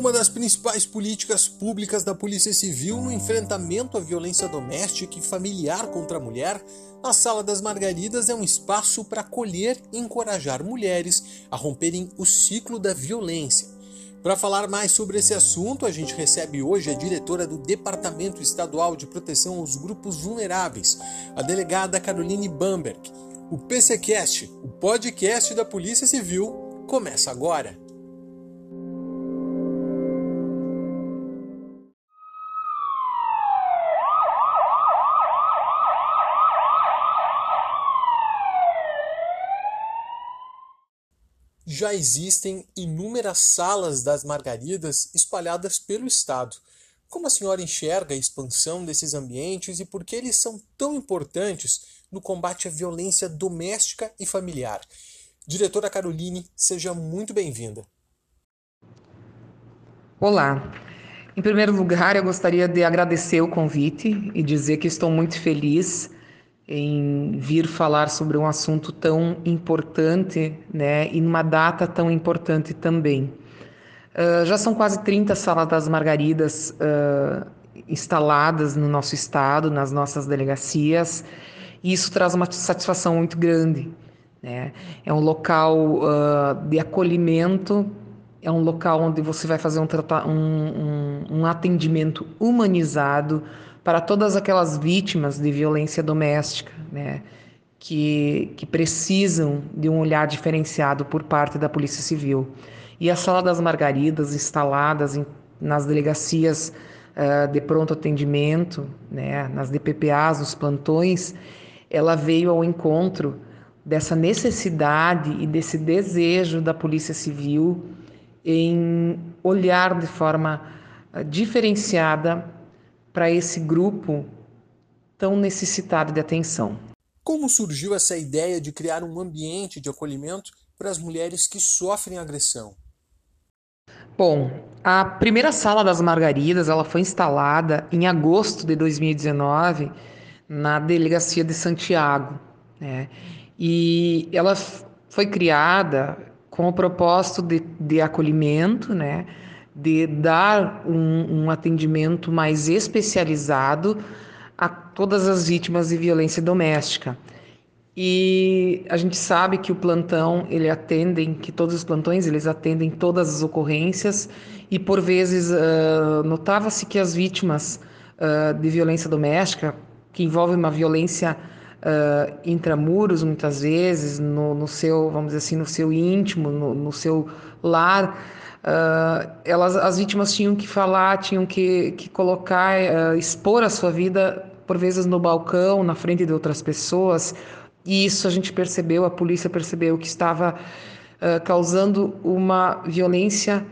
Uma das principais políticas públicas da Polícia Civil no enfrentamento à violência doméstica e familiar contra a mulher, a Sala das Margaridas é um espaço para acolher e encorajar mulheres a romperem o ciclo da violência. Para falar mais sobre esse assunto, a gente recebe hoje a diretora do Departamento Estadual de Proteção aos Grupos Vulneráveis, a delegada Caroline Bamberg. O PCcast, o podcast da Polícia Civil, começa agora. já existem inúmeras salas das margaridas espalhadas pelo estado. Como a senhora enxerga a expansão desses ambientes e por que eles são tão importantes no combate à violência doméstica e familiar? Diretora Caroline, seja muito bem-vinda. Olá. Em primeiro lugar, eu gostaria de agradecer o convite e dizer que estou muito feliz em vir falar sobre um assunto tão importante, né, e numa data tão importante também. Uh, já são quase 30 salas das margaridas uh, instaladas no nosso estado, nas nossas delegacias, e isso traz uma satisfação muito grande. Né? É um local uh, de acolhimento, é um local onde você vai fazer um, um, um, um atendimento humanizado, para todas aquelas vítimas de violência doméstica, né, que, que precisam de um olhar diferenciado por parte da Polícia Civil. E a Sala das Margaridas, instaladas em, nas delegacias uh, de pronto atendimento, né, nas DPPAs, nos plantões, ela veio ao encontro dessa necessidade e desse desejo da Polícia Civil em olhar de forma uh, diferenciada para esse grupo tão necessitado de atenção. Como surgiu essa ideia de criar um ambiente de acolhimento para as mulheres que sofrem agressão? Bom, a primeira sala das Margaridas ela foi instalada em agosto de 2019 na delegacia de Santiago, né? E ela foi criada com o propósito de, de acolhimento, né? de dar um, um atendimento mais especializado a todas as vítimas de violência doméstica. E a gente sabe que o plantão, ele atendem, que todos os plantões, eles atendem todas as ocorrências. E por vezes uh, notava-se que as vítimas uh, de violência doméstica, que envolve uma violência uh, intramuros muitas vezes, no, no, seu, vamos dizer assim, no seu íntimo, no, no seu lar, elas, as vítimas tinham que falar, tinham que, que colocar, expor a sua vida, por vezes no balcão, na frente de outras pessoas, e isso a gente percebeu, a polícia percebeu que estava uh, causando uma violência,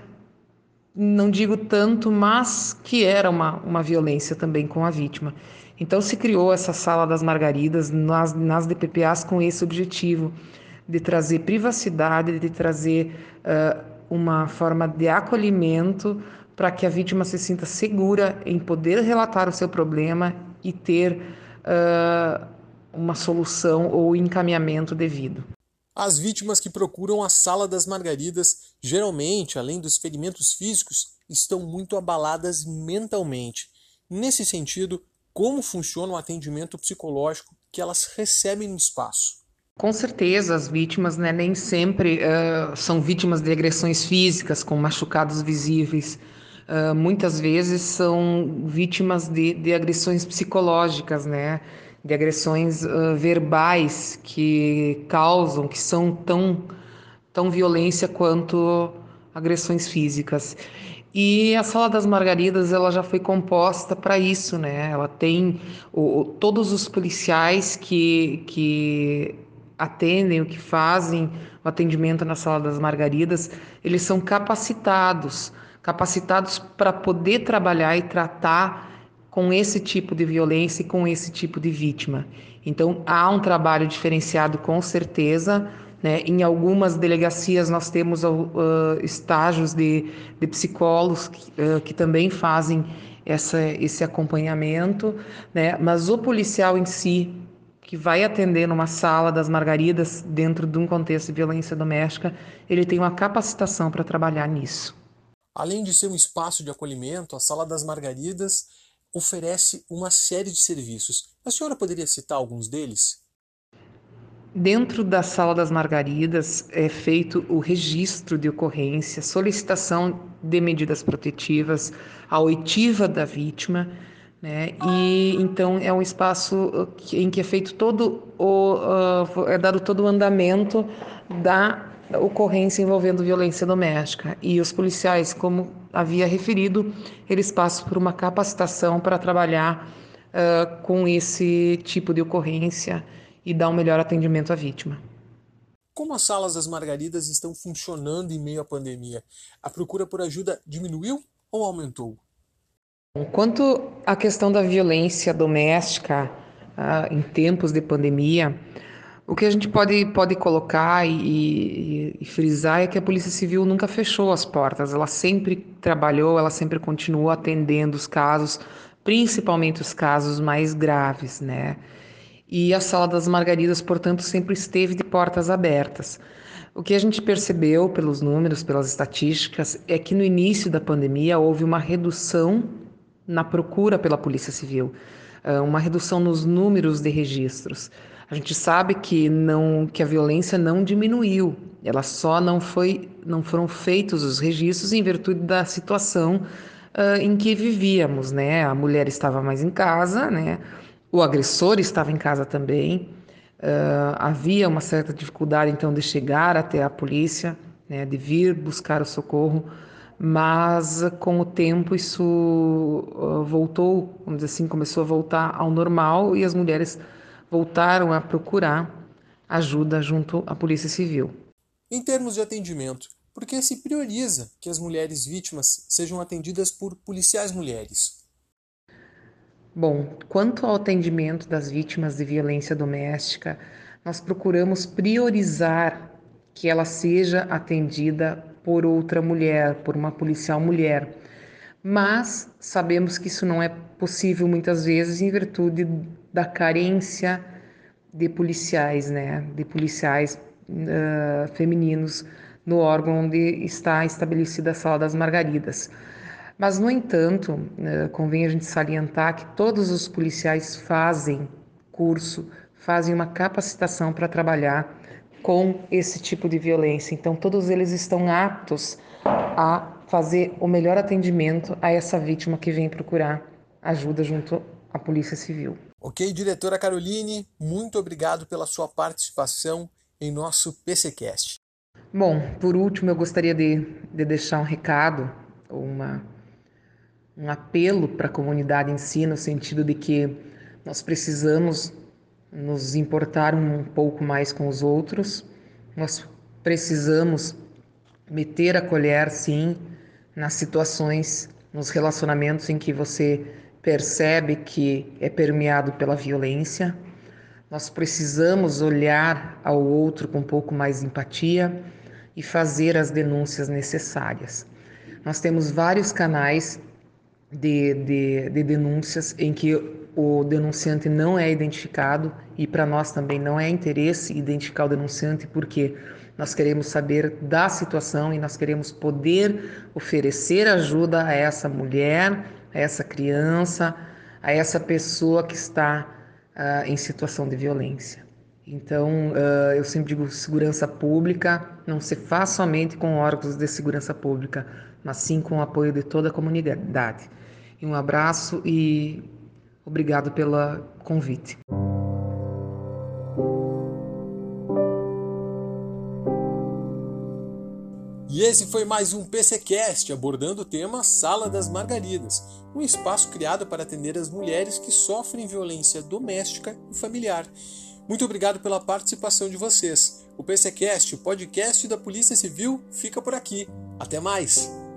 não digo tanto, mas que era uma, uma violência também com a vítima. Então se criou essa sala das margaridas nas, nas DPPAs com esse objetivo de trazer privacidade, de trazer uma forma de acolhimento para que a vítima se sinta segura em poder relatar o seu problema e ter uh, uma solução ou encaminhamento devido. As vítimas que procuram a Sala das Margaridas, geralmente, além dos ferimentos físicos, estão muito abaladas mentalmente. Nesse sentido, como funciona o atendimento psicológico que elas recebem no espaço? Com certeza, as vítimas né, nem sempre uh, são vítimas de agressões físicas, com machucados visíveis. Uh, muitas vezes são vítimas de, de agressões psicológicas, né? De agressões uh, verbais que causam, que são tão, tão violência quanto agressões físicas. E a Sala das Margaridas ela já foi composta para isso, né? Ela tem o, todos os policiais que, que atendem, o que fazem o atendimento na Sala das Margaridas, eles são capacitados, capacitados para poder trabalhar e tratar com esse tipo de violência e com esse tipo de vítima. Então, há um trabalho diferenciado com certeza. Né? Em algumas delegacias, nós temos uh, estágios de, de psicólogos que, uh, que também fazem essa, esse acompanhamento, né? mas o policial em si, que vai atender numa sala das margaridas dentro de um contexto de violência doméstica, ele tem uma capacitação para trabalhar nisso. Além de ser um espaço de acolhimento, a Sala das Margaridas oferece uma série de serviços. A senhora poderia citar alguns deles? Dentro da Sala das Margaridas é feito o registro de ocorrência, solicitação de medidas protetivas, a oitiva da vítima né? E então é um espaço em que é feito todo o uh, é dado todo o andamento da ocorrência envolvendo violência doméstica e os policiais, como havia referido, eles passam por uma capacitação para trabalhar uh, com esse tipo de ocorrência e dar um melhor atendimento à vítima. Como as salas das Margaridas estão funcionando em meio à pandemia? A procura por ajuda diminuiu ou aumentou? Quanto à questão da violência doméstica uh, em tempos de pandemia, o que a gente pode, pode colocar e, e, e, frisar é que a Polícia Civil nunca fechou as portas, ela sempre trabalhou, ela sempre continuou atendendo os casos, principalmente os casos mais graves, né? E a Sala das Margaridas, portanto, sempre esteve de portas abertas. O que a gente percebeu pelos números, pelas estatísticas, é que no início da pandemia houve uma redução na procura pela Polícia Civil, uma redução nos números de registros. A gente sabe que não que a violência não diminuiu, ela só não foi não foram feitos os registros em virtude da situação uh, em que vivíamos, né? A mulher estava mais em casa, né? O agressor estava em casa também. Uh, havia uma certa dificuldade então de chegar até a polícia, né? De vir buscar o socorro mas com o tempo isso uh, voltou, vamos dizer assim, começou a voltar ao normal e as mulheres voltaram a procurar ajuda junto à Polícia Civil. Em termos de atendimento, por que se prioriza que as mulheres vítimas sejam atendidas por policiais mulheres? Bom, quanto ao atendimento das vítimas de violência doméstica, nós procuramos priorizar que ela seja atendida por outra mulher, por uma policial mulher. Mas sabemos que isso não é possível muitas vezes em virtude da carência de policiais, né? De policiais uh, femininos no órgão onde está estabelecida a Sala das Margaridas. Mas, no entanto, uh, convém a gente salientar que todos os policiais fazem curso, fazem uma capacitação para trabalhar com esse tipo de violência. Então, todos eles estão aptos a fazer o melhor atendimento a essa vítima que vem procurar ajuda junto à Polícia Civil. Ok, diretora Caroline, muito obrigado pela sua participação em nosso PCcast. Bom, por último, eu gostaria de, de deixar um recado, uma, um apelo para a comunidade em si, no sentido de que nós precisamos nos importar um pouco mais com os outros. Nós precisamos meter a colher, sim, nas situações, nos relacionamentos em que você percebe que é permeado pela violência. Nós precisamos olhar ao outro com um pouco mais de empatia e fazer as denúncias necessárias. Nós temos vários canais de, de, de denúncias em que o denunciante não é identificado e para nós também não é interesse identificar o denunciante porque nós queremos saber da situação e nós queremos poder oferecer ajuda a essa mulher, a essa criança, a essa pessoa que está uh, em situação de violência. Então, uh, eu sempre digo: segurança pública não se faz somente com órgãos de segurança pública, mas sim com o apoio de toda a comunidade. E um abraço e Obrigado pelo convite. E esse foi mais um PCcast abordando o tema Sala das Margaridas, um espaço criado para atender as mulheres que sofrem violência doméstica e familiar. Muito obrigado pela participação de vocês. O PCcast, o podcast da Polícia Civil, fica por aqui. Até mais.